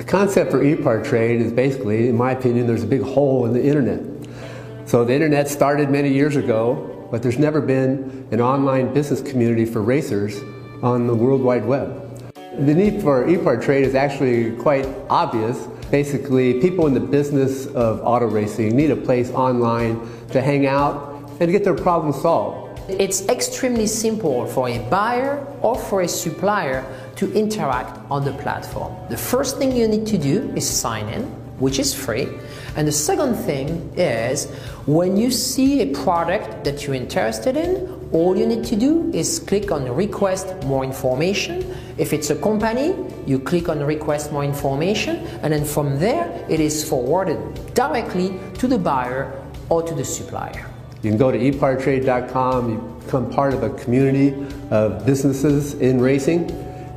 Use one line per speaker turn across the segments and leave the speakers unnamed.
The concept for e-part trade is basically, in my opinion, there's a big hole in the internet. So the internet started many years ago, but there's never been an online business community for racers on the World Wide Web. The need for e-part trade is actually quite obvious. Basically, people in the business of auto racing need a place online to hang out and get their problems solved.
It's extremely simple for a buyer or for a supplier to interact on the platform. The first thing you need to do is sign in, which is free. And the second thing is when you see a product that you're interested in, all you need to do is click on request more information. If it's a company, you click on request more information, and then from there, it is forwarded directly to the buyer or to the supplier.
You can go to epartrade.com, you become part of a community of businesses in racing,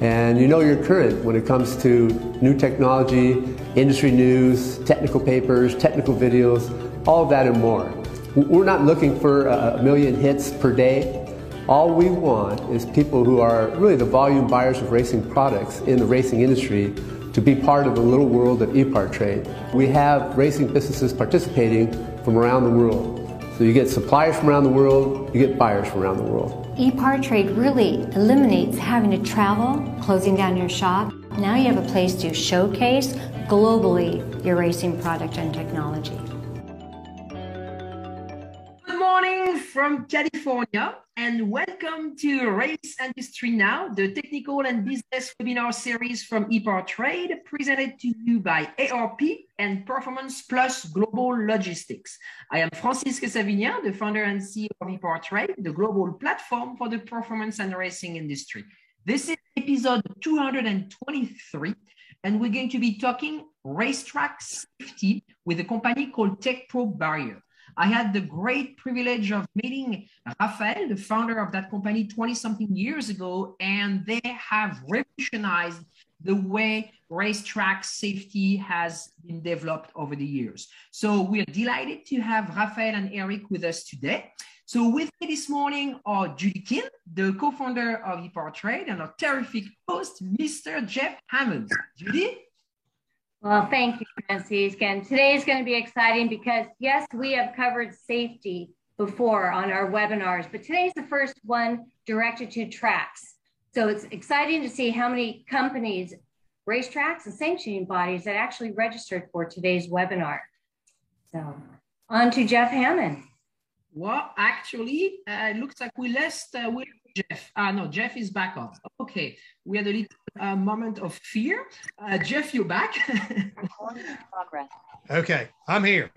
And you know you're current when it comes to new technology, industry news, technical papers, technical videos, all that and more. We're not looking for a million hits per day. All we want is people who are really the volume buyers of racing products in the racing industry to be part of the little world of e-part trade. We have racing businesses participating from around the world. So you get suppliers from around the world, you get buyers from around the world.
E-part trade really eliminates having to travel, closing down your shop. Now you have a place to showcase globally your racing product and technology
from California, and welcome to Race Industry Now, the technical and business webinar series from ePart Trade, presented to you by ARP and Performance Plus Global Logistics. I am Francisque Savignan, the founder and CEO of ePart Trade, the global platform for the performance and racing industry. This is episode 223, and we're going to be talking racetrack safety with a company called TecPro Barrier. I had the great privilege of meeting Rafael, the founder of that company 20 something years ago, and they have revolutionized the way racetrack safety has been developed over the years. So we're delighted to have Rafael and Eric with us today. So with me this morning are Judy King, the co-founder of ePart Trade, and our terrific host, Mr. Jeff Hammond. Judy?
Well, thank you, Francis. And today is going to be exciting because, yes, we have covered safety before on our webinars, but today's the first one directed to tracks. So it's exciting to see how many companies, racetracks, and sanctioning bodies that actually registered for today's webinar. So on to Jeff Hammond.
Well, actually, uh, it looks like we lost uh, Jeff. Ah, no, Jeff is back on. Okay, we had a little uh, moment of fear. Uh, Jeff, you're back.
okay, I'm here.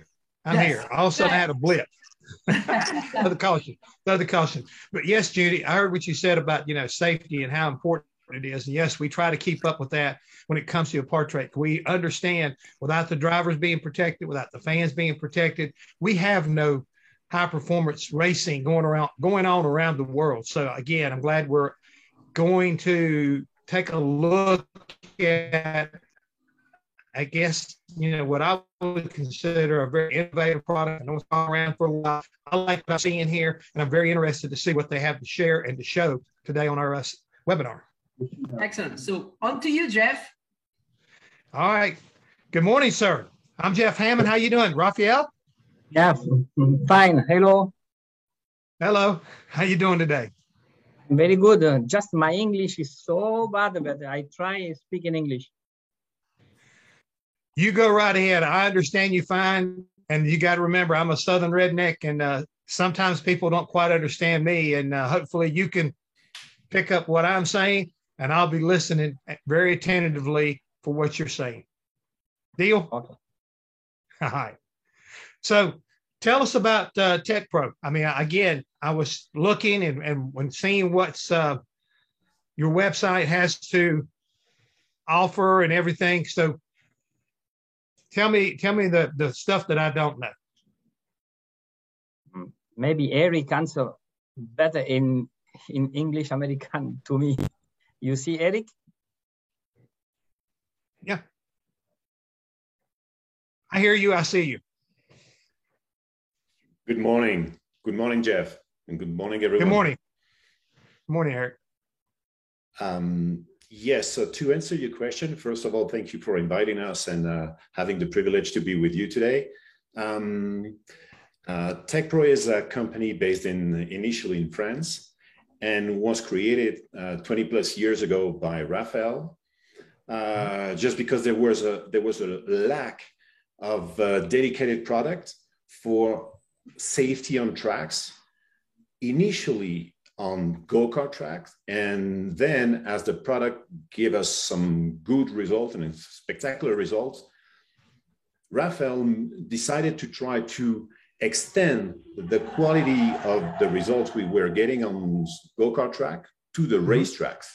I'm yes. here. I also had a blip. another caution, another caution. But yes, Judy, I heard what you said about you know safety and how important it is. And yes, we try to keep up with that when it comes to e-part trade. We understand without the drivers being protected, without the fans being protected, we have no high performance racing going around going on around the world. So again, I'm glad we're going to take a look at I guess you know what I would consider a very innovative product. I know it's been around for a while. I like what I'm seeing here, and I'm very interested to see what they have to share and to show today on our uh, webinar.
Excellent. So on to you, Jeff.
All right. Good morning, sir. I'm Jeff Hammond. How you doing, Raphael?
Yeah, fine. Hello.
Hello. How you doing today?
Very good. Uh, just my English is so bad, but I try speaking English.
You go right ahead. I understand you fine, and you got to remember I'm a Southern redneck, and uh, sometimes people don't quite understand me. And uh, hopefully, you can pick up what I'm saying, and I'll be listening very attentively for what you're saying. Deal? Okay. All right. So tell us about uh, TecPro. I mean, again, I was looking and, and when seeing what's uh, your website has to offer and everything. So tell me, tell me the, the stuff that I don't know.
maybe Eric answer better in in English American to me. You see, Eric?
Yeah. I hear you. I see you.
Good morning. Good morning, Jeff. And good morning, everyone.
Good morning. Good morning, Eric.
Um, yes, so to answer your question, first of all, thank you for inviting us and uh, having the privilege to be with you today. Um, uh, TecPro is a company based in initially in France and was created uh, 20 plus years ago by Raphael, uh, just because there was a there was a lack of uh, dedicated product for safety on tracks, initially on go-kart tracks. And then as the product gave us some good results and spectacular results, Raphael decided to try to extend the quality of the results we were getting on go-kart track to the mm-hmm. racetracks.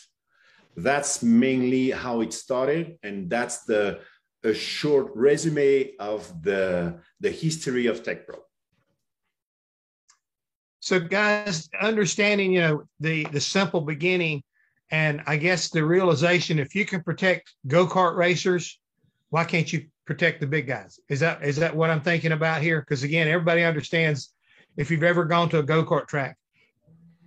That's mainly how it started. And that's the a short resume of the, the history of TecPro.
So, guys, understanding you know the the simple beginning, and I guess the realization if you can protect go kart racers, why can't you protect the big guys? Is that is that what I'm thinking about here? Because again, everybody understands if you've ever gone to a go kart track,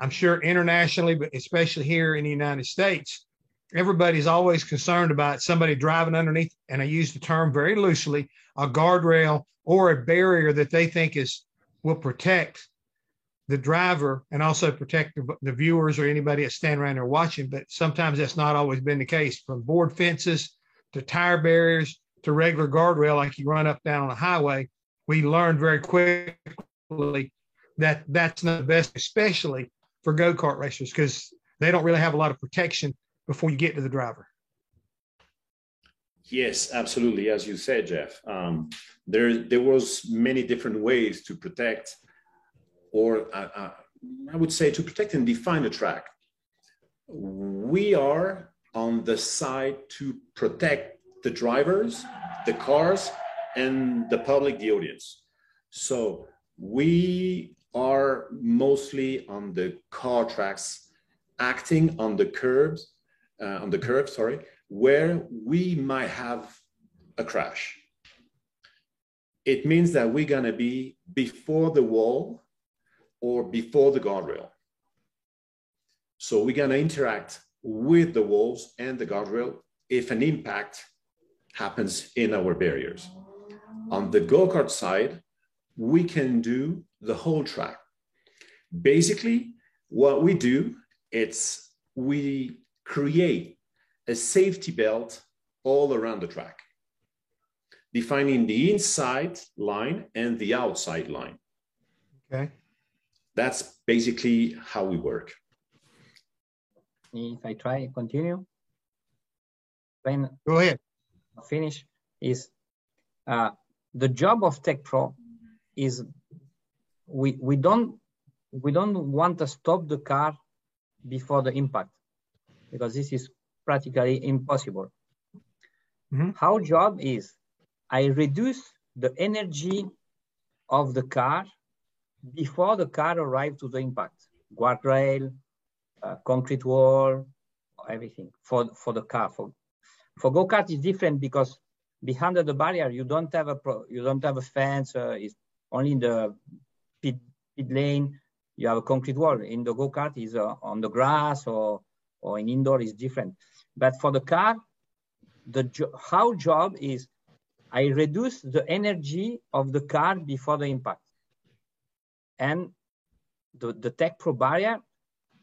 I'm sure internationally, but especially here in the United States, everybody's always concerned about somebody driving underneath, and I use the term very loosely, a guardrail or a barrier that they think is will protect the driver and also protect the, the viewers or anybody that's standing around there watching. But sometimes that's not always been the case from board fences to tire barriers to regular guardrail, like you run up down on a highway. We learned very quickly that that's not the best, especially for go kart racers, because they don't really have a lot of protection before you get to the driver.
Yes, absolutely. As you said, Jeff, um, there there was many different ways to protect or uh, uh, I would say to protect and define the track. We are on the side to protect the drivers, the cars, and the public, the audience. So we are mostly on the car tracks, acting on the curbs, uh, on the curve, sorry, where we might have a crash. It means that we're gonna be before the wall or before the guardrail. So we're going to interact with the walls and the guardrail if an impact happens in our barriers. On the go-kart side, we can do the whole track. Basically, what we do, it's we create a safety belt all around the track, defining the inside line and the outside line.
Okay
that's basically how we work.
If I try continue,
when go ahead,
finish is uh, the job of TecPro is we we don't we don't want to stop the car before the impact because this is practically impossible. Mm -hmm. Our job is I reduce the energy of the car before the car arrived to the impact, guardrail, uh, concrete wall, everything for, for the car. For, for go-kart is different because behind the barrier, you don't have a, pro, you don't have a fence, uh, it's only in the pit, pit lane, you have a concrete wall. In the go-kart is uh, on the grass or, or in indoor is different. But for the car, the jo how job is I reduce the energy of the car before the impact and the, the TecPro barrier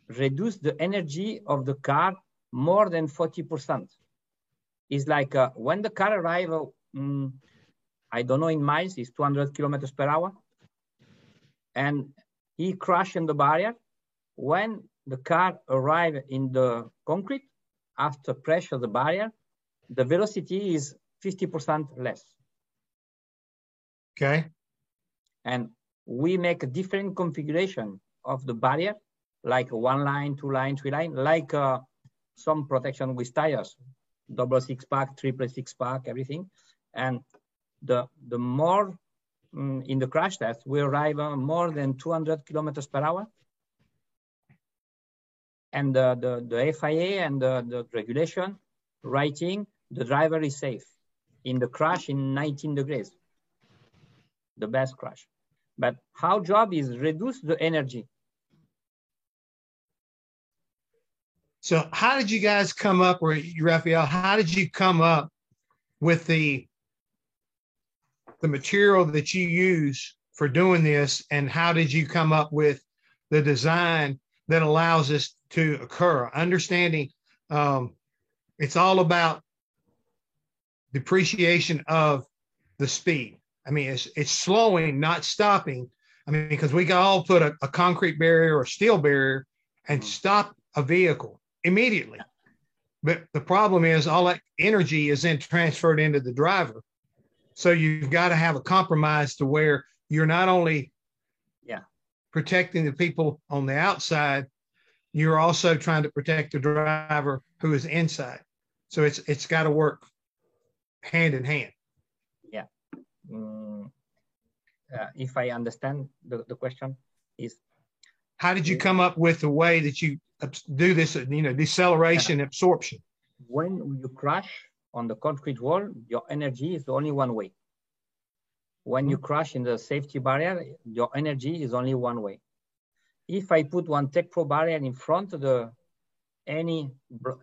reduce the energy of the car more than 40%. It's like uh, when the car arrives, um, I don't know in miles, it's 200 kilometers per hour. And he crashed in the barrier. When the car arrived in the concrete, after pressure the barrier, the velocity is 50% less.
Okay.
And we make a different configuration of the barrier, like one line, two line, three line, like uh, some protection with tires, double six pack, triple six pack, everything. And the, the more mm, in the crash test, we arrive on more than 200 kilometers per hour. And the, the, the FIA and the regulation writing, the driver is safe in the crash in 19 degrees, the best crash. But our job is reduce the energy.
So how did you guys come up, or Raphael, how did you come up with the the material that you use for doing this, and how did you come up with the design that allows this to occur? Understanding um, it's all about depreciation of the speed. I mean, it's it's slowing, not stopping. I mean, because we can all put a, a concrete barrier or steel barrier and mm-hmm. stop a vehicle immediately. But the problem is all that energy is then transferred into the driver. So you've got to have a compromise to where you're not only
yeah
protecting the people on the outside, you're also trying to protect the driver who is inside. So it's it's got to work hand in hand.
Mm, uh, if I understand the, the question is
how did you come up with the way that you do this, you know, deceleration yeah. absorption?
When you crash on the concrete wall, your energy is only one way. When you mm-hmm. crash in the safety barrier, your energy is only one way. If I put one TecPro barrier in front of the any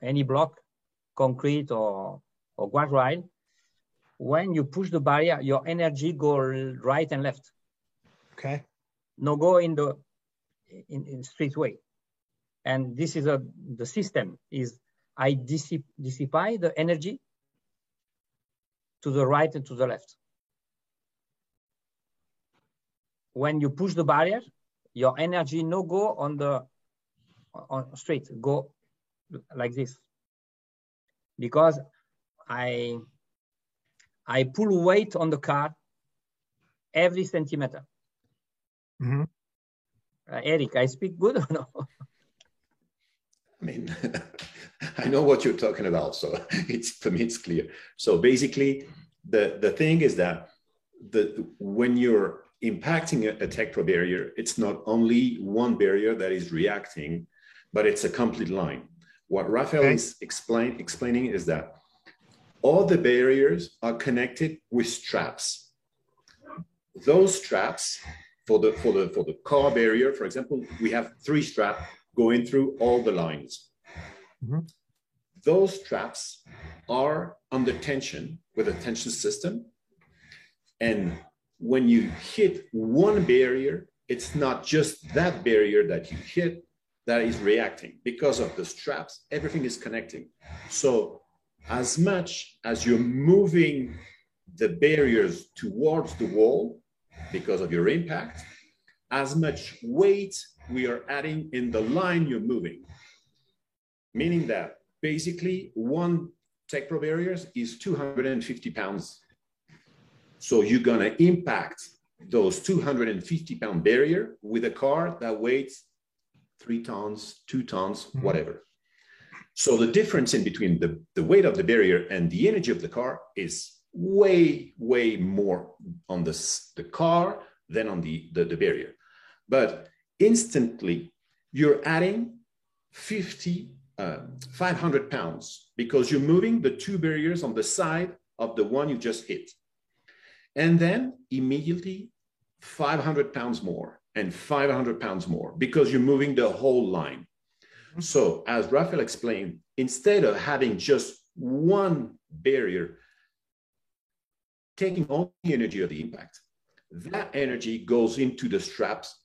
any block, concrete or or guardrail, when you push the barrier, your energy go right and left.
Okay.
No go in the in, in straight way. And this is a the system is I dissip, dissipate the energy to the right and to the left. When you push the barrier, your energy no go on the on straight, go like this. Because I I pull weight on the car every centimeter.
Mm-hmm.
Uh, Eric, I speak good or no?
I mean, I know what you're talking about, so it's for me it's clear. So basically, the the thing is that the when you're impacting a, a TecPro barrier, it's not only one barrier that is reacting, but it's a complete line. What Raphael okay. is explain, explaining is that all the barriers are connected with straps. Those straps for the for the for the car barrier, for example, we have three straps going through all the lines. Mm-hmm. Those straps are under tension with a tension system. And when you hit one barrier, it's not just that barrier that you hit that is reacting because of the straps, everything is connecting. So, as much as you're moving the barriers towards the wall, because of your impact, as much weight we are adding in the line you're moving. Meaning that basically one TecPro barriers is 250 pounds. So you're gonna impact those 250 pound barrier with a car that weighs three tons, two tons, mm-hmm. whatever. So the difference in between the, the weight of the barrier and the energy of the car is way, way more on the, the car than on the, the, the barrier. But instantly, you're adding 50, uh, 500 pounds because you're moving the two barriers on the side of the one you just hit. And then immediately 500 pounds more and 500 pounds more because you're moving the whole line. So, as Raphael explained, instead of having just one barrier taking all the energy of the impact. That energy goes into the straps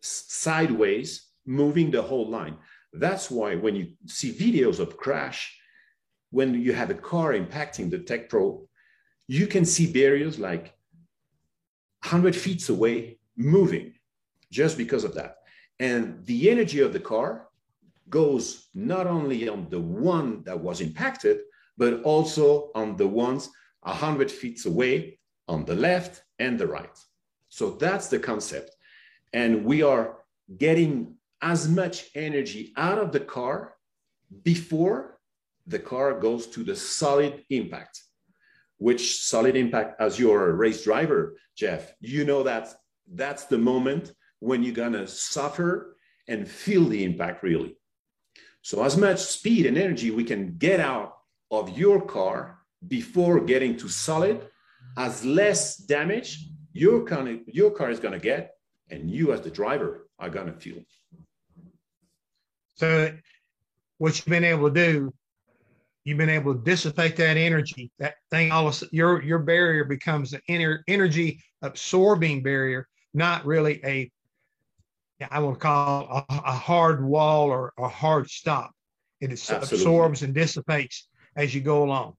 sideways, moving the whole line. That's why when you see videos of crash, when you have a car impacting the TecPro, you can see barriers like 100 feet away moving just because of that. And the energy of the car goes not only on the one that was impacted, but also on the ones 100 feet away on the left and the right. So that's the concept. And we are getting as much energy out of the car before the car goes to the solid impact. which solid impact as your race driver, Jeff, you know that that's the moment when you're gonna suffer and feel the impact really. So as much speed and energy we can get out of your car before getting to solid, as less damage your car, your car is gonna get, and you as the driver are gonna feel.
So what you've been able to do you've been able to dissipate that energy. That thing, all of your your barrier becomes an ener- energy absorbing barrier, not really a I will call a, a hard wall or a hard stop. It Absolutely. absorbs and dissipates as you go along.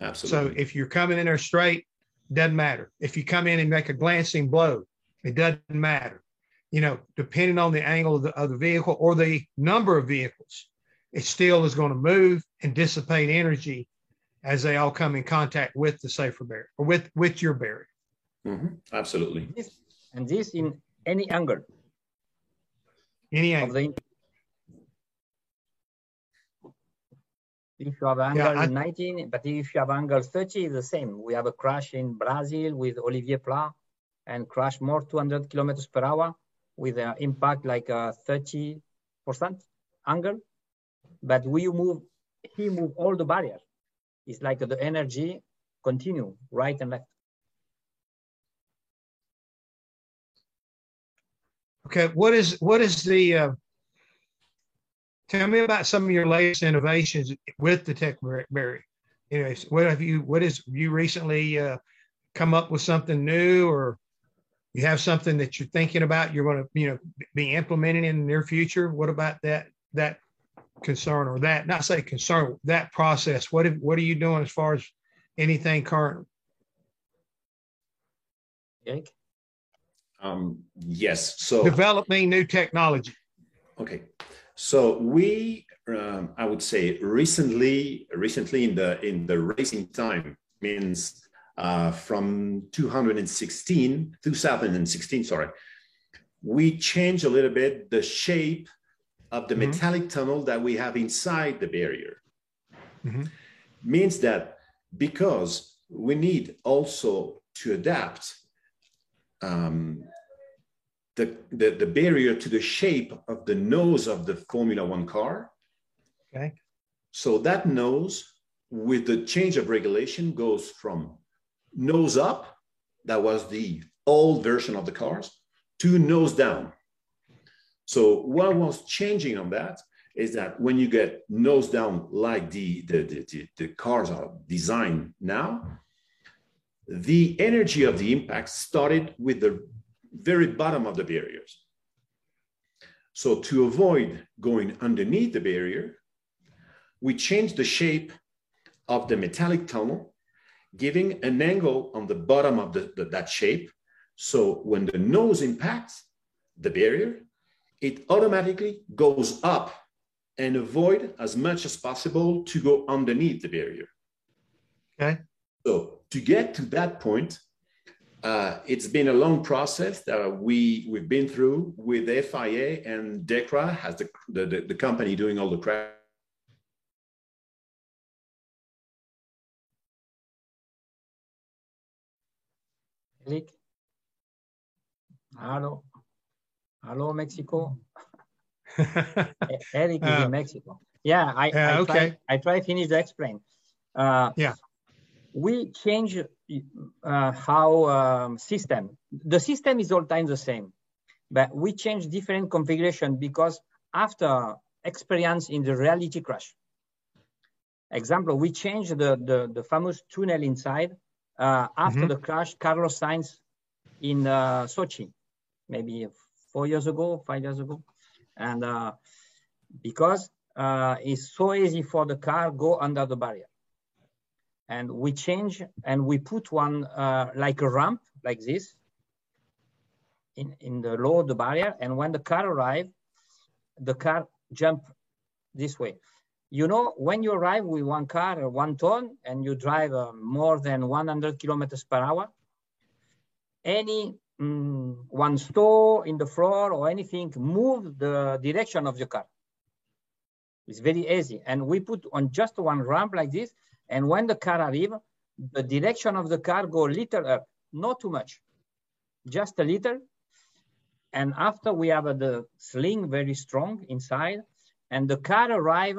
Absolutely.
So if you're coming in there straight, doesn't matter. If you come in and make a glancing blow, it doesn't matter. You know, depending on the angle of the, of the vehicle or the number of vehicles, it still is going to move and dissipate energy as they all come in contact with the safer barrier or with with your barrier.
Mm-hmm. Absolutely.
and this in any angle.
Any angle. The,
if you have angle yeah, I, 19, but if you have angle 30, the same. We have a crash in Brazil with Olivier Pla and crash more 200 kilometers per hour with an impact like uh, a 30% angle but we move, he move all the barriers. It's like the energy continue right and left.
Okay, what is what is the? Uh, tell me about some of your latest innovations with the TechBerry. You know, what have you? What is you recently uh, come up with something new, or you have something that you're thinking about? You're going to you know be implementing in the near future. What about that that concern or that not say concern that process what if, what are you doing as far as anything current
um, yes so
developing new technology
okay so we um, i would say recently recently in the in the racing time means uh, from 216 2016 sorry we changed a little bit the shape of the mm-hmm. metallic tunnel that we have inside the barrier. Mm-hmm. Means that because we need also to adapt um, the, the, the barrier to the shape of the nose of the Formula One car.
Okay.
So that nose, with the change of regulation, goes from nose up, that was the old version of the cars, to nose down. So what was changing on that is that when you get nose down like the, the, the, the, cars are designed now, the energy of the impact started with the very bottom of the barriers. So to avoid going underneath the barrier, we changed the shape of the metallic tunnel, giving an angle on the bottom of the, the, that shape. So when the nose impacts the barrier, it automatically goes up and avoid as much as possible to go underneath the barrier.
Okay.
So to get to that point, uh, it's been a long process that we we've been through with FIA and DEKRA has the, the, the company doing all the crash.
Click. Hello. Hello, Mexico. Eric is uh, in Mexico. Yeah, I, uh, I okay. Try, I try finish to explain.
Uh, yeah.
We change uh, how um, system. The system is all time the same, but we change different configuration because after experience in the reality crash. Example, we change the, the, the famous tunnel inside uh, after mm -hmm. the crash, Carlos Sainz in uh, Sochi, maybe four years ago, five years ago. And uh, because uh, it's so easy for the car go under the barrier. And we change and we put one uh, like a ramp like this in, in the low of the barrier. And when the car arrive, the car jump this way. You know, when you arrive with one car, one ton, and you drive uh, more than 100 kilometers per hour, any mm, one store in the floor or anything, move the direction of your car. It's very easy. And we put on just one ramp like this. And when the car arrive, the direction of the car go a little up, not too much, just a little. And after we have uh, the sling very strong inside, and the car arrive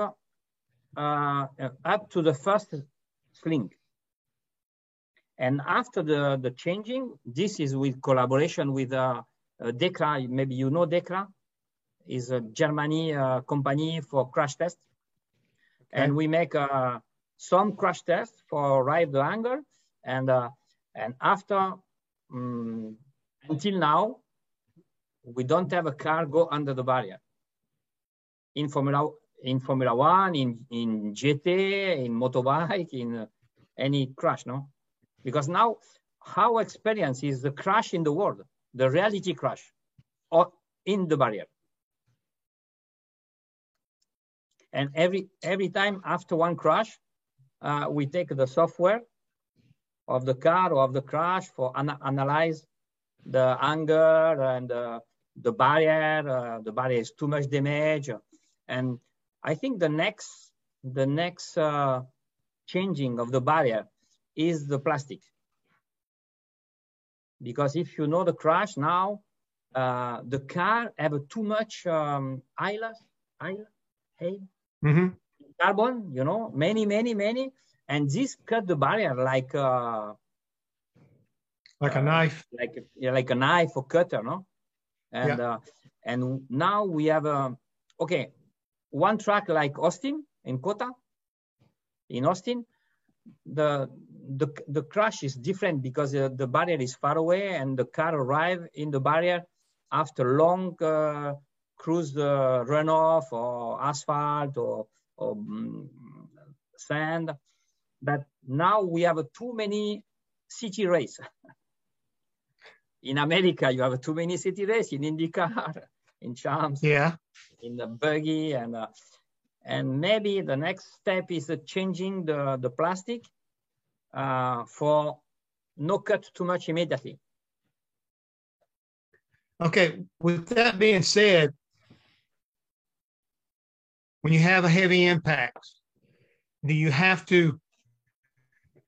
uh, up to the first sling. And after the, the changing, this is with collaboration with uh, uh, DEKRA, maybe you know DEKRA, is a Germany uh, company for crash test. Okay. And we make uh, some crash tests for arrive the angle. And, uh, and after, um, until now, we don't have a car go under the barrier. In Formula, in Formula One, in, in GT, in motorbike, in uh, any crash, no? Because now our experience is the crash in the world, the reality crash or in the barrier. And every, every time after one crash, uh, we take the software of the car or of the crash for an analyze the anger and uh, the barrier, uh, the barrier is too much damage. And I think the next, the next uh, changing of the barrier is the plastic. Because if you know the crash now, uh, the car have too much um, islas, isla, hey, mm-hmm. Carbon, you know, many, many, many, and this cut the barrier like uh,
like a knife,
like yeah, like a knife or cutter, no? And yeah. uh, and now we have a okay, one track like Austin in COTA, in Austin, the the the crash is different because uh, the barrier is far away and the car arrive in the barrier after long uh, cruise uh, runoff or asphalt or um, sand. But now we have too many city race. in America, you have too many city race in IndyCar, in Champs,
yeah,
in the buggy, and uh, and maybe the next step is uh, changing the the plastic uh, for no cut too much immediately.
Okay, with that being said, when you have a heavy impact, do you have to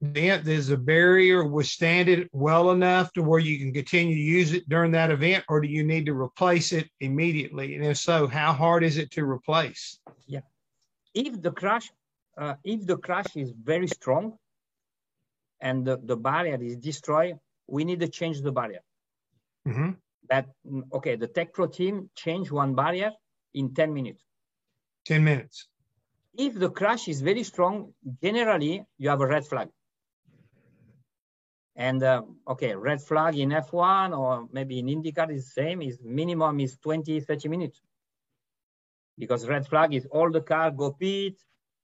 there's a barrier withstand it well enough to where you can continue to use it during that event, or do you need to replace it immediately? And if so, how hard is it to replace?
Yeah, if the crash, uh, if the crash is very strong, and the, the barrier is destroyed, we need to change the barrier. Mm-hmm. That okay, the TecPro team change one barrier in 10 minutes.
10 minutes.
If the crash is very strong, generally you have a red flag. And uh, okay, red flag in F1 or maybe in IndyCar is the same, is minimum is 20, 30 minutes. Because red flag is all the car go pit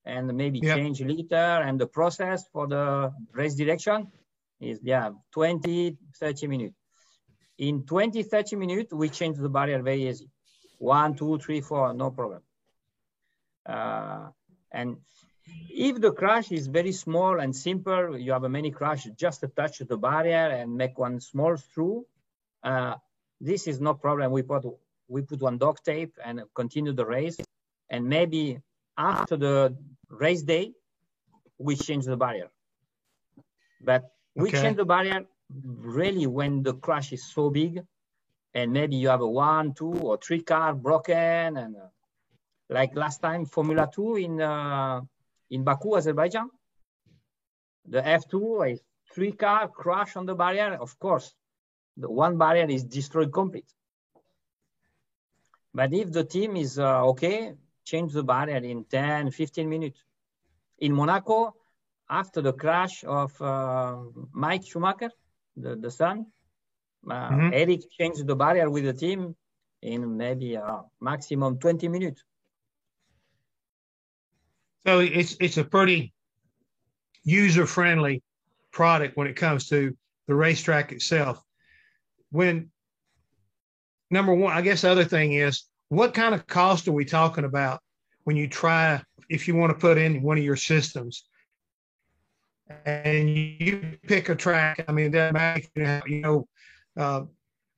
and maybe yep. change liter and the process for the race direction is yeah, 20, 30 minutes. In 20, 30 minutes, we change the barrier very easy. One, two, three, four, no problem. Uh, and if the crash is very small and simple, you have a many crash, just touch the barrier and make one small screw. Uh, this is no problem. We put we put one duct tape and continue the race. And maybe after the race day, we change the barrier. But we okay. change the barrier really when the crash is so big, and maybe you have a one, two, or three car broken, and uh, like last time Formula Two in. Uh, in Baku, Azerbaijan. The F2 a three car crash on the barrier. Of course, the one barrier is destroyed complete. But if the team is uh, okay, change the barrier in 10, 15 minutes. In Monaco, after the crash of uh, Mick Schumacher, the, the son, uh, mm-hmm. Eric changed the barrier with the team in maybe uh, maximum 20 minutes.
So it's it's a pretty user friendly product when it comes to the racetrack itself. When number one, I guess the other thing is what kind of cost are we talking about when you try if you want to put in one of your systems and you pick a track. I mean, that might you know uh,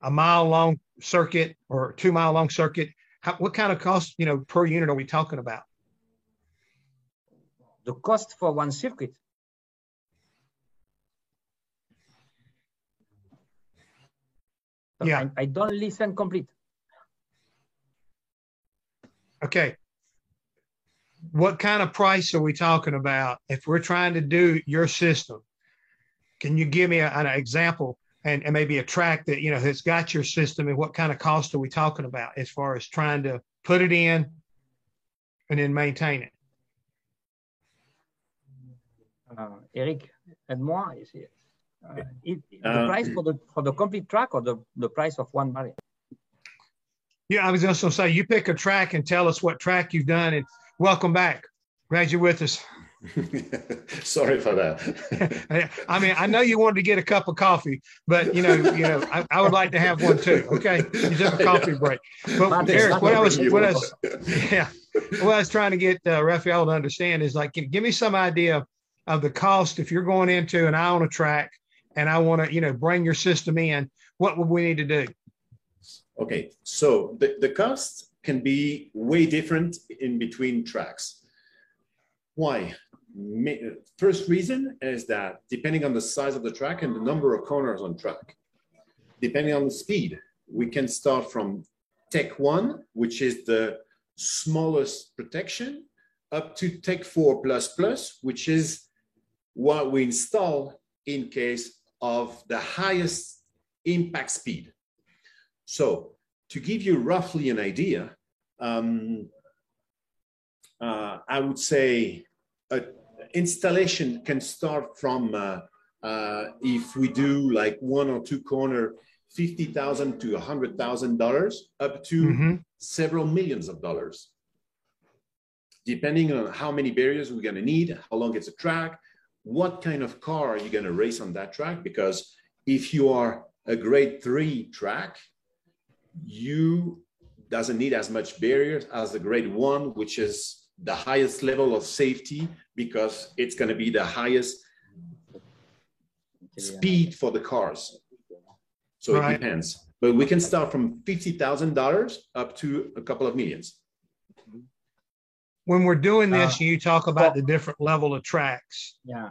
a mile long circuit or two mile long circuit. How, what kind of cost you know per unit are we talking about?
the cost for one circuit.
Yeah.
I, I don't listen complete.
Okay. What kind of price are we talking about if we're trying to do your system? Can you give me a, an example and, and maybe a track that you know has got your system and what kind of cost are we talking about as far as trying to put it in and then maintain it?
Uh, Eric, and moi, is it, Uh, it, the
Uh,
price for the for the complete track or the, the price of one barrier?
Yeah, I was just gonna say you pick a track and tell us what track you've done and welcome back. Glad you're with us.
Sorry for that.
I mean, I know you wanted to get a cup of coffee, but you know, you know, I, I would like to have one too. Okay, you took a coffee break. But
But
Eric, what I was, what I was, yeah, what I was trying to get uh, Raphael to understand is like, give me some idea of the cost if you're going into an I own a track and I want to, you know, bring your system in. What would we need to do?
Okay, so the, the cost can be way different in between tracks. Why? First reason is that depending on the size of the track and the number of corners on track, depending on the speed, we can start from Tech 1, which is the smallest protection, up to Tech 4 plus plus, which is what we install in case of the highest impact speed. So to give you roughly an idea, um, uh, I would say a installation can start from uh, uh, if we do like one or two corner, fifty thousand to a hundred thousand dollars, up to
Mhm.
several millions of dollars, depending on how many barriers we're going to need, how long it's a track, what kind of car are you going to race on that track? Because if you are a grade three track, you doesn't need as much barriers as the grade one, which is the highest level of safety because it's going to be the highest speed for the cars. So
Right.
it depends. But we can start from fifty thousand dollars up to a couple of millions.
When we're doing this,
Uh,
you talk about the different level of tracks.
Yeah.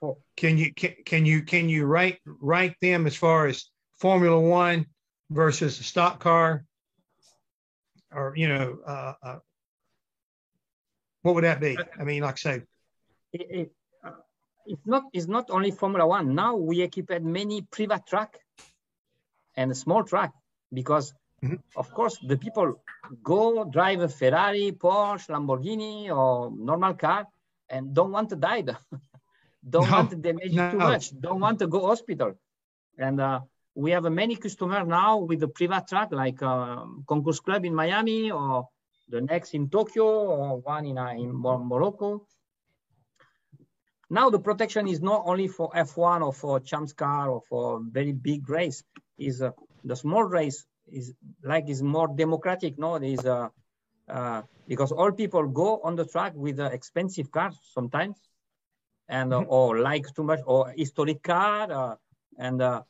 For,
Can you can, can you can you rank rank them as far as Formula One versus a stock car, or you know, uh, uh, what would that be? I mean, like I say,
it, it, uh, it's not it's not only Formula One. Now we equipped many private track and small track because. Of course the people go drive a Ferrari, Porsche, Lamborghini or normal car and don't want to die. don't
No,
want to damage too much. Don't want to go hospital. And uh, we have many customer now with the private track like um, Concours Club in Miami or the next in Tokyo or one in, uh, in Morocco. Now the protection is not only for F1 or for Champ Car or for very big race. Is uh, the small race is like is more democratic. No, is uh, uh, because all people go on the track with uh, expensive cars sometimes, and uh, or like too much or historic car, uh, and uh,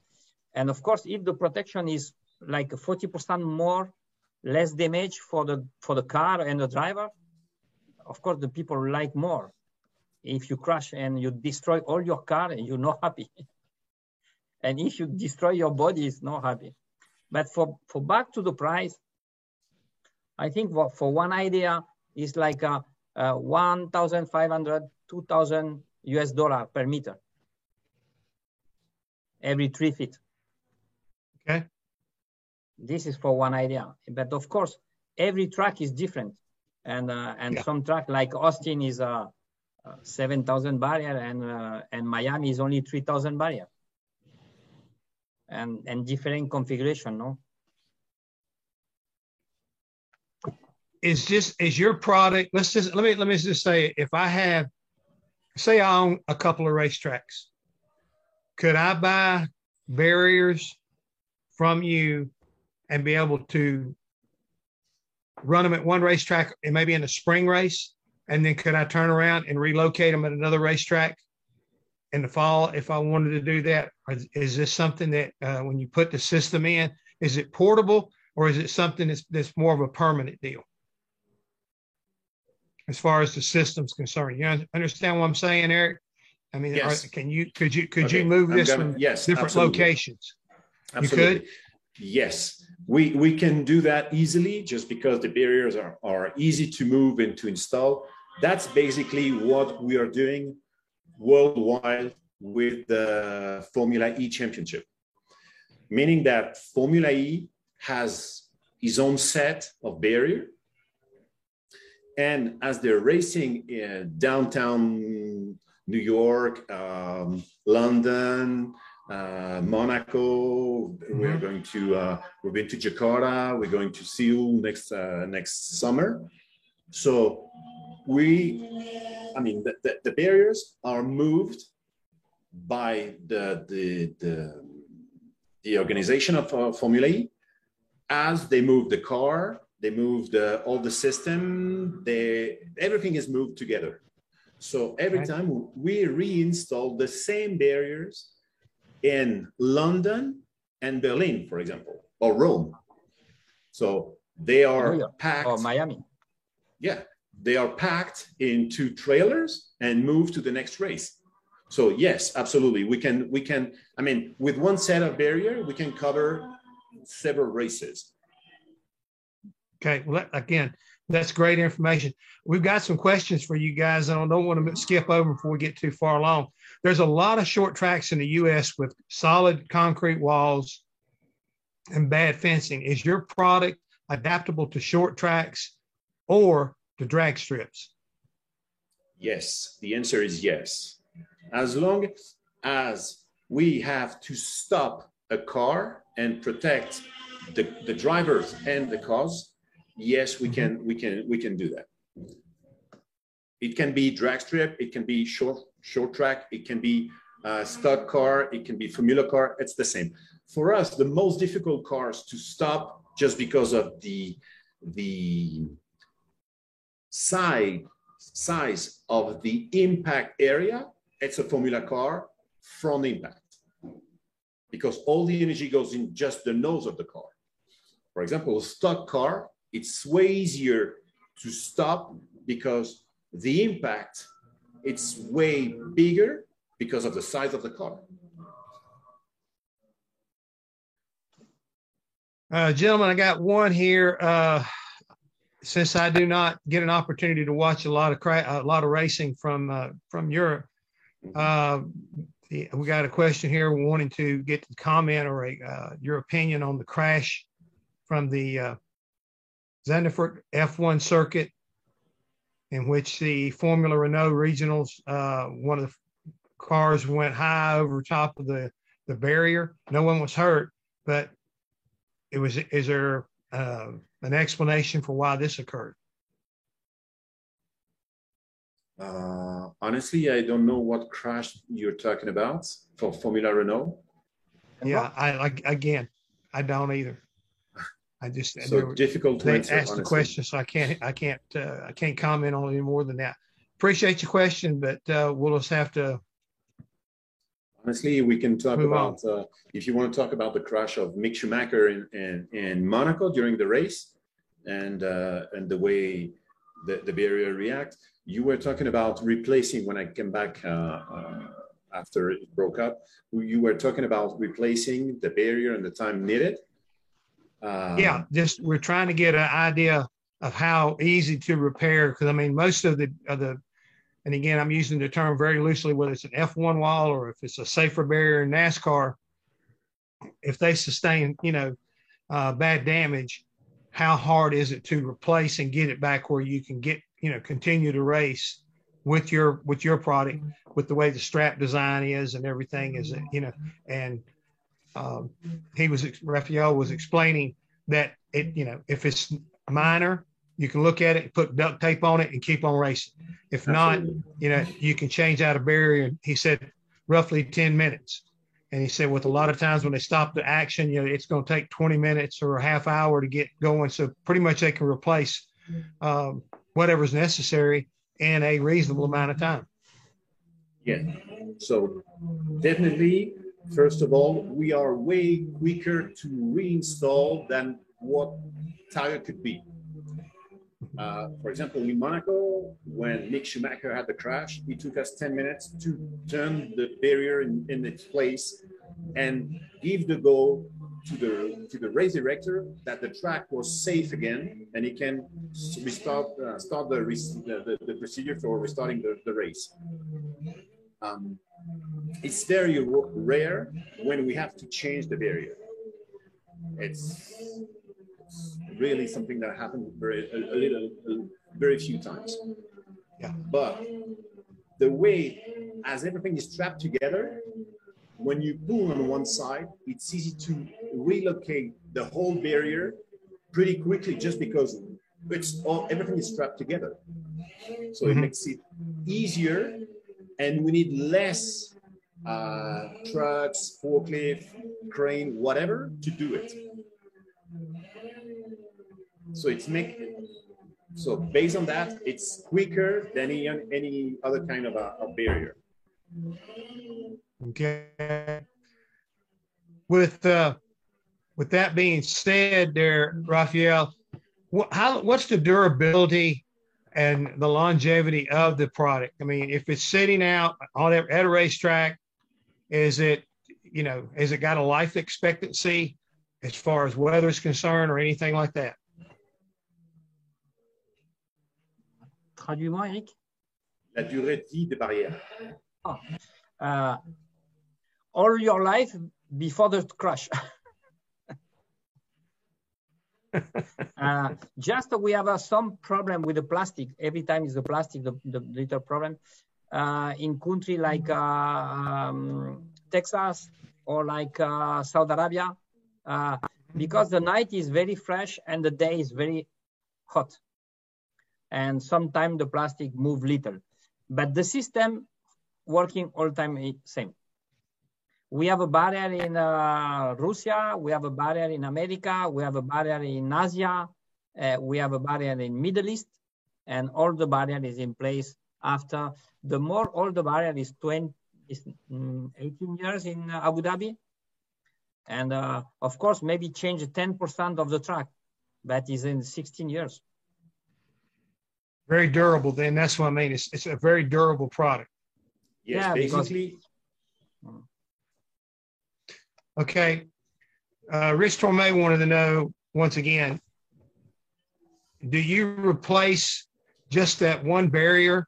and of course if the protection is like 40% more, less damage for the for the car and the driver, of course the people like more. If you crash and you destroy all your car you're not happy. And if you destroy your body it's not happy but for for back to the price i think for, for one idea is like a, a 1500 2000 us dollar per meter. Every three feet.
Okay,
this is for one idea. But of course every track is different. And uh, and
Yeah.
some track like austin is a uh, 7000 barrier and uh, and miami is only 3000 barrier and and different configuration no
is just is your product? Let's just let me let me just say, if I have, say, I own a couple of racetracks, could I buy barriers from you and be able to run them at one racetrack and maybe in a spring race, and then could I turn around and relocate them at another racetrack in the fall if I wanted to do that? Is, is this something that uh, when you put the system in, is it portable or is it something that's that's more of a permanent deal? As far as the system's concerned, you understand what I'm saying, Eric? I mean,
Yes.
are- can you could you could
Okay,
you move
I'm
this
gonna-
from
yes,
different
absolutely.
locations?
Absolutely. yes, we, we can do that easily just because the barriers are, are easy to move and to install. That's basically what we are doing worldwide with the Formula E Championship, meaning that Formula E has his own set of barrier. And as they're racing in downtown New York, um, London, uh, Monaco. Mm-hmm. We're going to uh, we've been to Jakarta. We're going to Seoul next uh, next summer. So we, I mean, the, the, the barriers are moved by the the the, the organization of uh, Formula E as they move the car. They move the all the system. They everything is moved together. So every right. time we reinstall the same barriers in London and Berlin, for example, or Rome. So they are packed.
Or Miami.
Yeah, they are packed into trailers and moved to the next race. So yes, absolutely, we can. We can. I mean, with one set of barrier, we can cover several races.
Okay. Well, again, that's great information. We've got some questions for you guys. I don't want to skip over before we get too far along. There's a lot of short tracks in the U.S. with solid concrete walls and bad fencing. Is your product adaptable to short tracks or to drag strips?
Yes, the answer is yes. As long as we have to stop a car and protect the, the drivers and the cars, yes, we can we can we can do that. It can be drag strip, it can be short short track, it can be uh, stock car, it can be Formula car. It's the same. For us, the most difficult cars to stop just because of the the size size of the impact area. It's a Formula car front impact because all the energy goes in just the nose of the car. For example, a stock car it's way easier to stop because the impact it's way bigger because of the size of the car.
Uh, gentlemen, I got one here. Uh, since I do not get an opportunity to watch a lot of cra- a lot of racing from uh, from Europe, uh, we got a question here wanting to get the comment or a, uh, your opinion on the crash from the uh, Zandvoort F1 circuit, in which the Formula Renault regionals, uh, one of the cars went high over top of the, the barrier. No one was hurt, but it was. Is there uh, an explanation for why this occurred?
Uh, honestly, I don't know what crash you're talking about for Formula Renault.
Yeah, I like again, I don't either. I just
so were, difficult to
they
answer,
asked
honestly.
the question, so I can't I can't uh, I can't comment on any more than that. Appreciate your question, but uh, we'll just have to.
Honestly, we can talk about uh, if you want to talk about the crash of Mick Schumacher in in, in Monaco during the race, and uh, and the way the, the barrier reacts. You were talking about replacing when I came back uh, uh, after it broke up. You were talking about replacing the barrier and the time needed
uh, yeah, just we're trying to get an idea of how easy to repair because I mean most of the of the and again I'm using the term very loosely whether it's an F1 wall or if it's a safer barrier in NASCAR if they sustain you know uh, bad damage how hard is it to replace and get it back where you can get you know continue to race with your with your product with the way the strap design is and everything is you know and um, he was Raphael was explaining that it you know if it's minor you can look at it put duct tape on it and keep on racing. If Absolutely. not you know you can change out a barrier. He said roughly 10 minutes. And he said with a lot of times when they stop the action you know it's going to take 20 minutes or a half hour to get going. So pretty much they can replace um, whatever's necessary in a reasonable amount of time.
Yeah. So definitely First of all, we are way quicker to reinstall than what tire could be. Uh, for example, in Monaco, when Mick Schumacher had the crash, it took us 10 minutes to turn the barrier in, in its place and give the go to the to the race director that the track was safe again, and he can restart uh, start the, the, the procedure for restarting the, the race. Um, it's very rare when we have to change the barrier. It's, it's really something that happens very a, a little, a, very few times.
Yeah.
But the way as everything is trapped together, when you pull on one side, it's easy to relocate the whole barrier pretty quickly just because it's all everything is trapped together. So mm-hmm. it makes it easier and we need less uh, trucks, forklift, crane, whatever to do it. So it's make so based on that, it's quicker than any, any other kind of a, a barrier.
Okay. With uh, with that being said, there, Raphael, what, how what's the durability and the longevity of the product? I mean, if it's sitting out on a, at a racetrack, is it you know, has it got a life expectancy as far as weather is concerned or anything like that?
Traduis-moi, Eric.
La durée de vie des barrières.
Oh. Uh, all your life before the crash. uh, just we have uh, some problem with the plastic. Every time is the plastic, the, the little problem. Uh, in country like uh, um, Texas or like uh, Saudi Arabia, uh, because the night is very fresh and the day is very hot. And sometimes the plastic move little, but the system working all time same. We have a barrier in uh, Russia, we have a barrier in America, we have a barrier in Asia, uh, we have a barrier in Middle East, and all the barrier is in place after the more all the barrier is 20, is um, 18 years in Abu Dhabi. And uh, of course, maybe change 10% of the track, but is in 16 years.
Very durable, then. That's what I mean. It's, it's a very durable product.
Yes, yeah, basically. Because...
Okay. Uh, Rich Torme wanted to know once again do you replace just that one barrier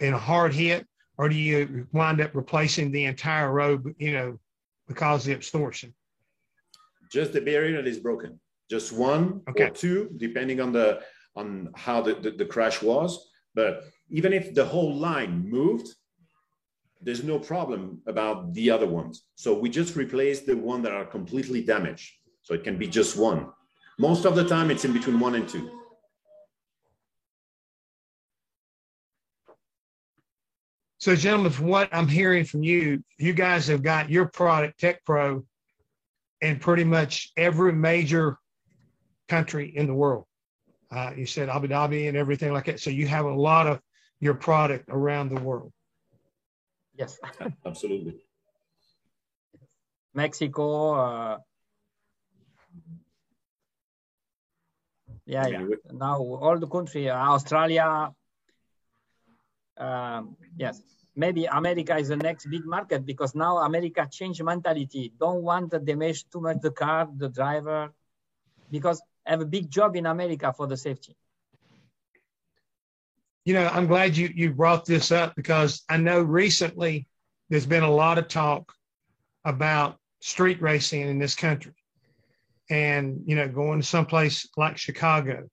in a hard hit, or do you wind up replacing the entire road, you know, because of the absorption?
Just the barrier that is broken. Just one okay. or two, depending on the on how the, the, the crash was. But even if the whole line moved, there's no problem about the other ones. So we just replace the one that are completely damaged. So it can be just one. Most of the time, it's in between one and two.
So, gentlemen, from what I'm hearing from you, you guys have got your product, TecPro, in pretty much every major country in the world. Uh, you said Abu Dhabi and everything like that. So you have a lot of your product around the world.
Yes.
Absolutely.
Mexico. Uh, yeah, yeah. Now all the country, uh, Australia. Um, yes, maybe America is the next big market because now America changed mentality. Don't want to damage too much the car, the driver, because have a big job in America for the safety.
You know, I'm glad you you brought this up because I know recently there's been a lot of talk about street racing in this country, and you know, going to someplace like Chicago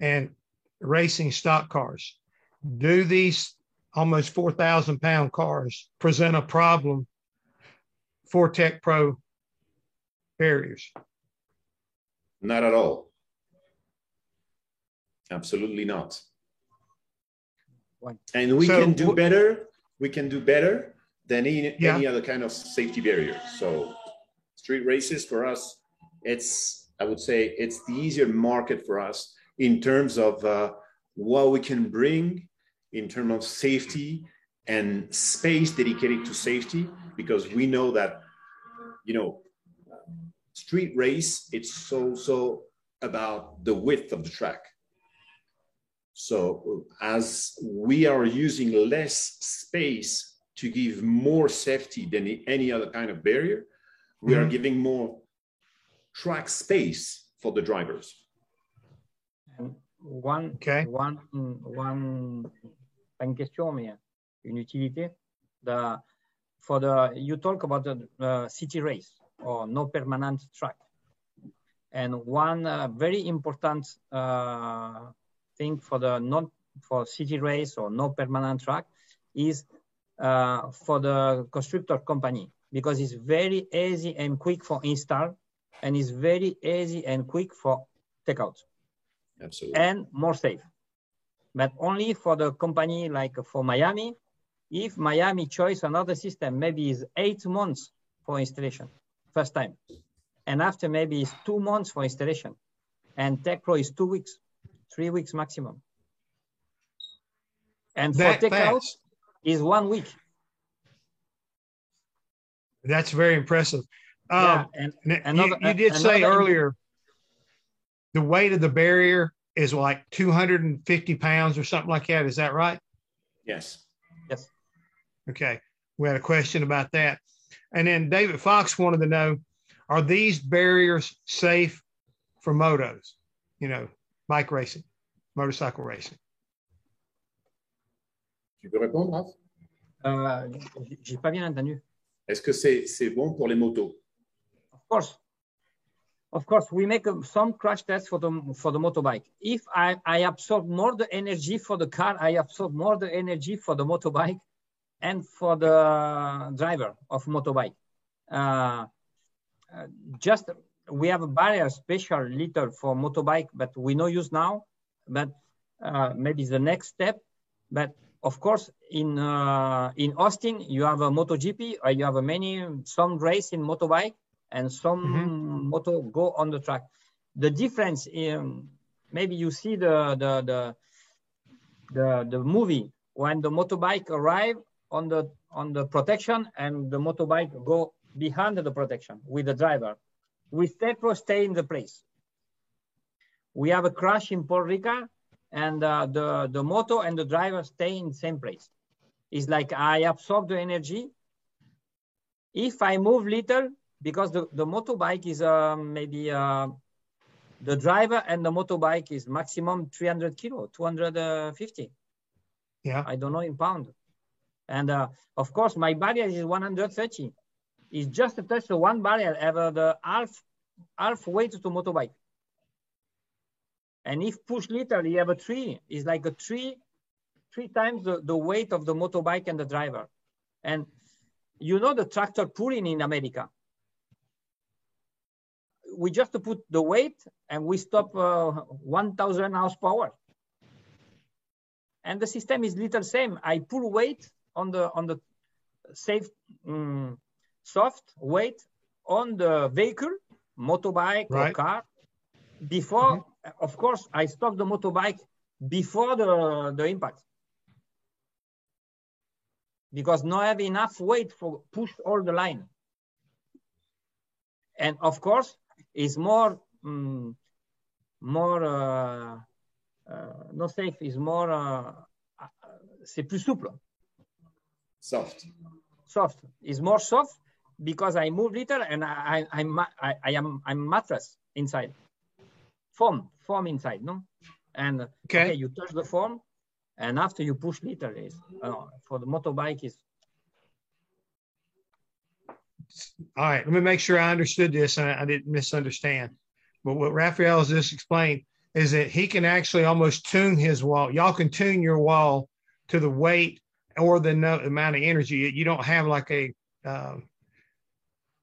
and racing stock cars. Do these almost 4,000 pound cars present a problem for TecPro barriers?
Not at all. Absolutely not. And we so, can do better. We can do better than any, yeah. any other kind of safety barrier. So, street races for us, it's I would say it's the easier market for us in terms of uh, what we can bring in terms of safety and space dedicated to safety, because we know that you know street race it's so so about the width of the track so as we are using less space to give more safety than any other kind of barrier we mm-hmm. are giving more track space for the drivers.
One,
Okay.
one, one, pas une question, mais une utilité. The, for the, you talk about the uh, city race or no permanent track. And one uh, very important uh, thing for the non for city race or no permanent track is uh, for the constructor company because it's very easy and quick for install and it's very easy and quick for takeout
Absolutely.
and more safe. But only for the company like for Miami, if Miami choose another system, maybe it's eight months for installation, first time. And after maybe it's two months for installation. And TecPro is two weeks, three weeks maximum. And for
That
takeout
fast.
is one week.
That's very impressive.
Yeah,
Um,
and
N- you-
Another-
you, did say
another-
earlier the weight of the barrier is like 250 pounds or something like that. Is that right?
yes.
yes.
Okay. We had a question about that. And then David Fox wanted to know are these barriers safe for motos, you know, bike racing, motorcycle racing?
Tu peux répondre, Raph?
Euh, j'ai pas bien entendu.
Est-ce que c'est c'est bon pour les motos?
Of course. Of course, we make some crash tests for the for the motorbike. If I, I absorb more the energy for the car, I absorb more the energy for the motorbike and for the driver of motorbike. Uh, uh, just we have a barrier special liter for motorbike, but we no use now. But uh, maybe the next step. But of course, in uh, in Austin, you have a MotoGP, or you have a many some race in motorbike, and some moto go on the track. The difference in maybe you see the the the the, the movie when the motorbike arrive on the on the protection and the motorbike go behind the protection with the driver. With TecPro stay in the place. We have a crash in Puerto Rico and uh, the, the moto and the driver stay in the same place. It's like I absorb the energy. If I move little, because the, the motorbike is uh, maybe uh, the driver and the motorbike is maximum 300 kilo, 250.
Yeah.
I don't know in pound. And uh, of course, my barrier is 130. It's just to touch the one barrier, ever the half half weight to motorbike. And if push little, you have a three. It's like a three, three times the, the weight of the motorbike and the driver. And you know the tractor pulling in America. We just put the weight and we stop uh, 1,000 horsepower. And the system is little same. I pull weight on the on the safe um, soft weight on the vehicle, motorbike
Right.
or car. Before, of course, I stop the motorbike before the, the impact. Because not have enough weight for push all the line. And of course, it's more um, more uh, uh, not safe, is more uh, uh, c'est plus souple.
Soft.
soft. It's more soft because I move little and I, I, I'm, I, I am I'm mattress inside, foam, foam inside, no? And
Okay.
you touch the foam, and after you push little, is uh, for the motorbike is
All right, let me make sure I understood this and I, I didn't misunderstand. But what Raphael has just explained is that he can actually almost tune his wall. Y'all can tune your wall to the weight or the no, amount of energy. You don't have like a, um,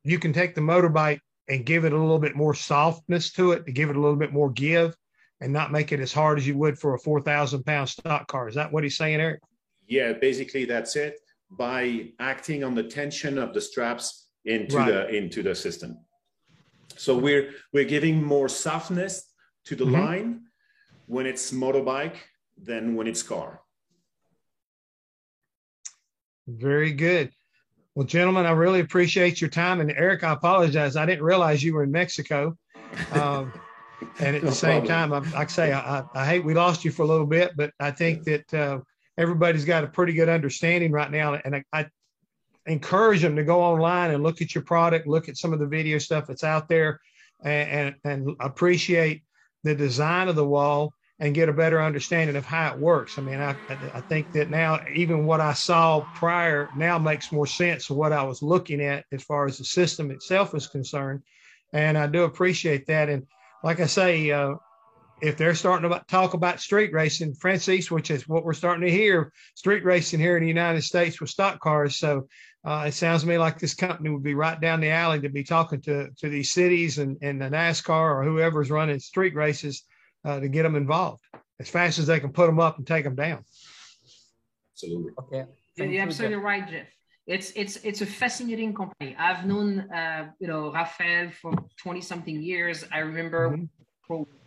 you can take the motorbike and give it a little bit more softness to it to give it a little bit more give and not make it as hard as you would for a 4,000 pound stock car. Is that what he's saying, Eric?
Yeah, basically that's it. By acting on the tension of the straps into
Right.
the into the system. So we're we're giving more softness to the
Mhm.
line when it's motorbike than when it's car.
Very good. Well, gentlemen, I really appreciate your time. And Eric, I apologize. I didn't realize you were in Mexico. Um, and at
No
the same
problem.
time, I, like I say, I, I- hate we lost you for a little bit, but I think that uh, everybody's got a pretty good understanding right now. And I, I encourage them to go online and look at your product, look at some of the video stuff that's out there. and, and, and appreciate the design of the wall and get a better understanding of how it works. I mean, I, I think that now even what I saw prior now makes more sense of what I was looking at as far as the system itself is concerned. And I do appreciate that. And like I say, uh, if they're starting to talk about street racing, Francis, which is what we're starting to hear, street racing here in the United States with stock cars. So uh, it sounds to me like this company would be right down the alley to be talking to to these cities and, and the NASCAR or whoever's running street races uh, to get them involved as fast as they can put them up and take them down.
Absolutely.
Okay.
You're absolutely
Jeff.
right, Jeff. It's it's it's a fascinating company. I've known uh, you know Rafael for twenty something years. I remember
Mhm.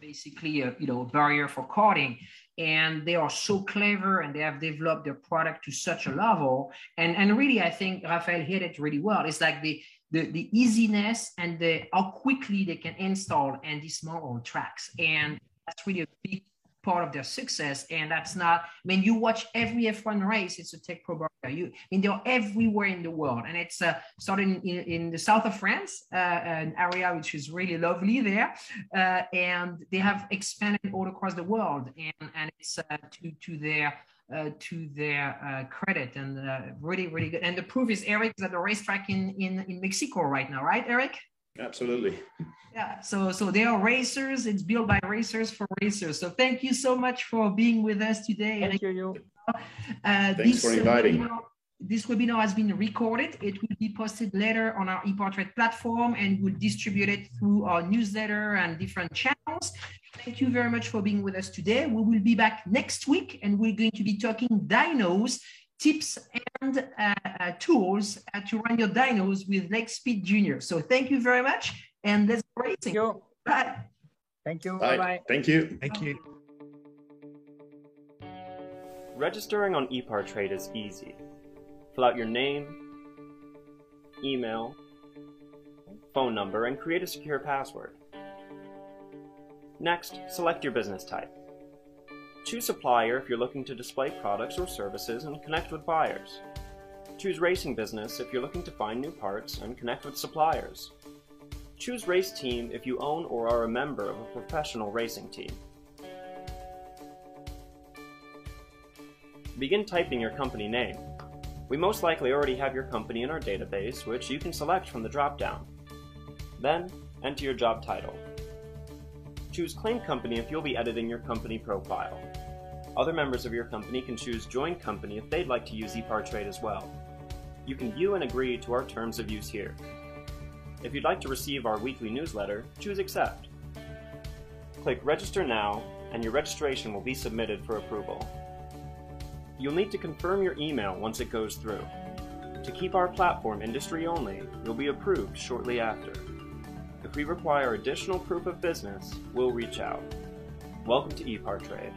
Basically a you know a barrier for karting, and they are so clever and they have developed their product to such a level. And and really, I think Rafael hit it really well. It's like the the, the easiness and the how quickly they can install and dismantle on tracks, and that's really a big part of their success. And that's not, I mean, you watch every F1 race, it's a TecPro. You, I mean, they're everywhere in the world. And it's uh, started in, in the south of France, uh, an area which is really lovely there. Uh, and they have expanded all across the world. And, and it's uh, to, to their uh, to their uh, credit and uh, really, really good. And the proof is Eric is at the racetrack in, in, in Mexico right now, right, Eric?
Absolutely.
Yeah, so so they are racers. It's built by racers for racers. So thank you so much for being with us today.
Thank you. you.
Uh,
Thanks
this
for inviting.
Webinar, this webinar has been recorded. It will be posted later on our ePartrade platform and we'll distribute it through our newsletter and different channels. Thank you very much for being with us today. We will be back next week and we're going to be talking dynos, tips and uh, uh, tools uh, to run your dynos with Leggspeed Junior. So thank you very much and let's racing.
Thank you.
Bye.
Thank you.
Bye.
Bye bye.
Thank you.
Thank you.
Registering on ePartrade is easy. Fill out your name, email, phone number, and create a secure password. Next, select your business type. Choose supplier if you're looking to display products or services and connect with buyers. Choose racing business if you're looking to find new parts and connect with suppliers. Choose race team if you own or are a member of a professional racing team. Begin typing your company name. We most likely already have your company in our database, which you can select from the drop-down. Then, enter your job title. Choose Claim Company if you'll be editing your company profile. Other members of your company can choose Join Company if they'd like to use ePartrade as well. You can view and agree to our terms of use here. If you'd like to receive our weekly newsletter, choose Accept. Click Register Now, and your registration will be submitted for approval. You'll need to confirm your email once it goes through. To keep our platform industry only, you'll be approved shortly after. If we require additional proof of business, we'll reach out. Welcome to ePartrade.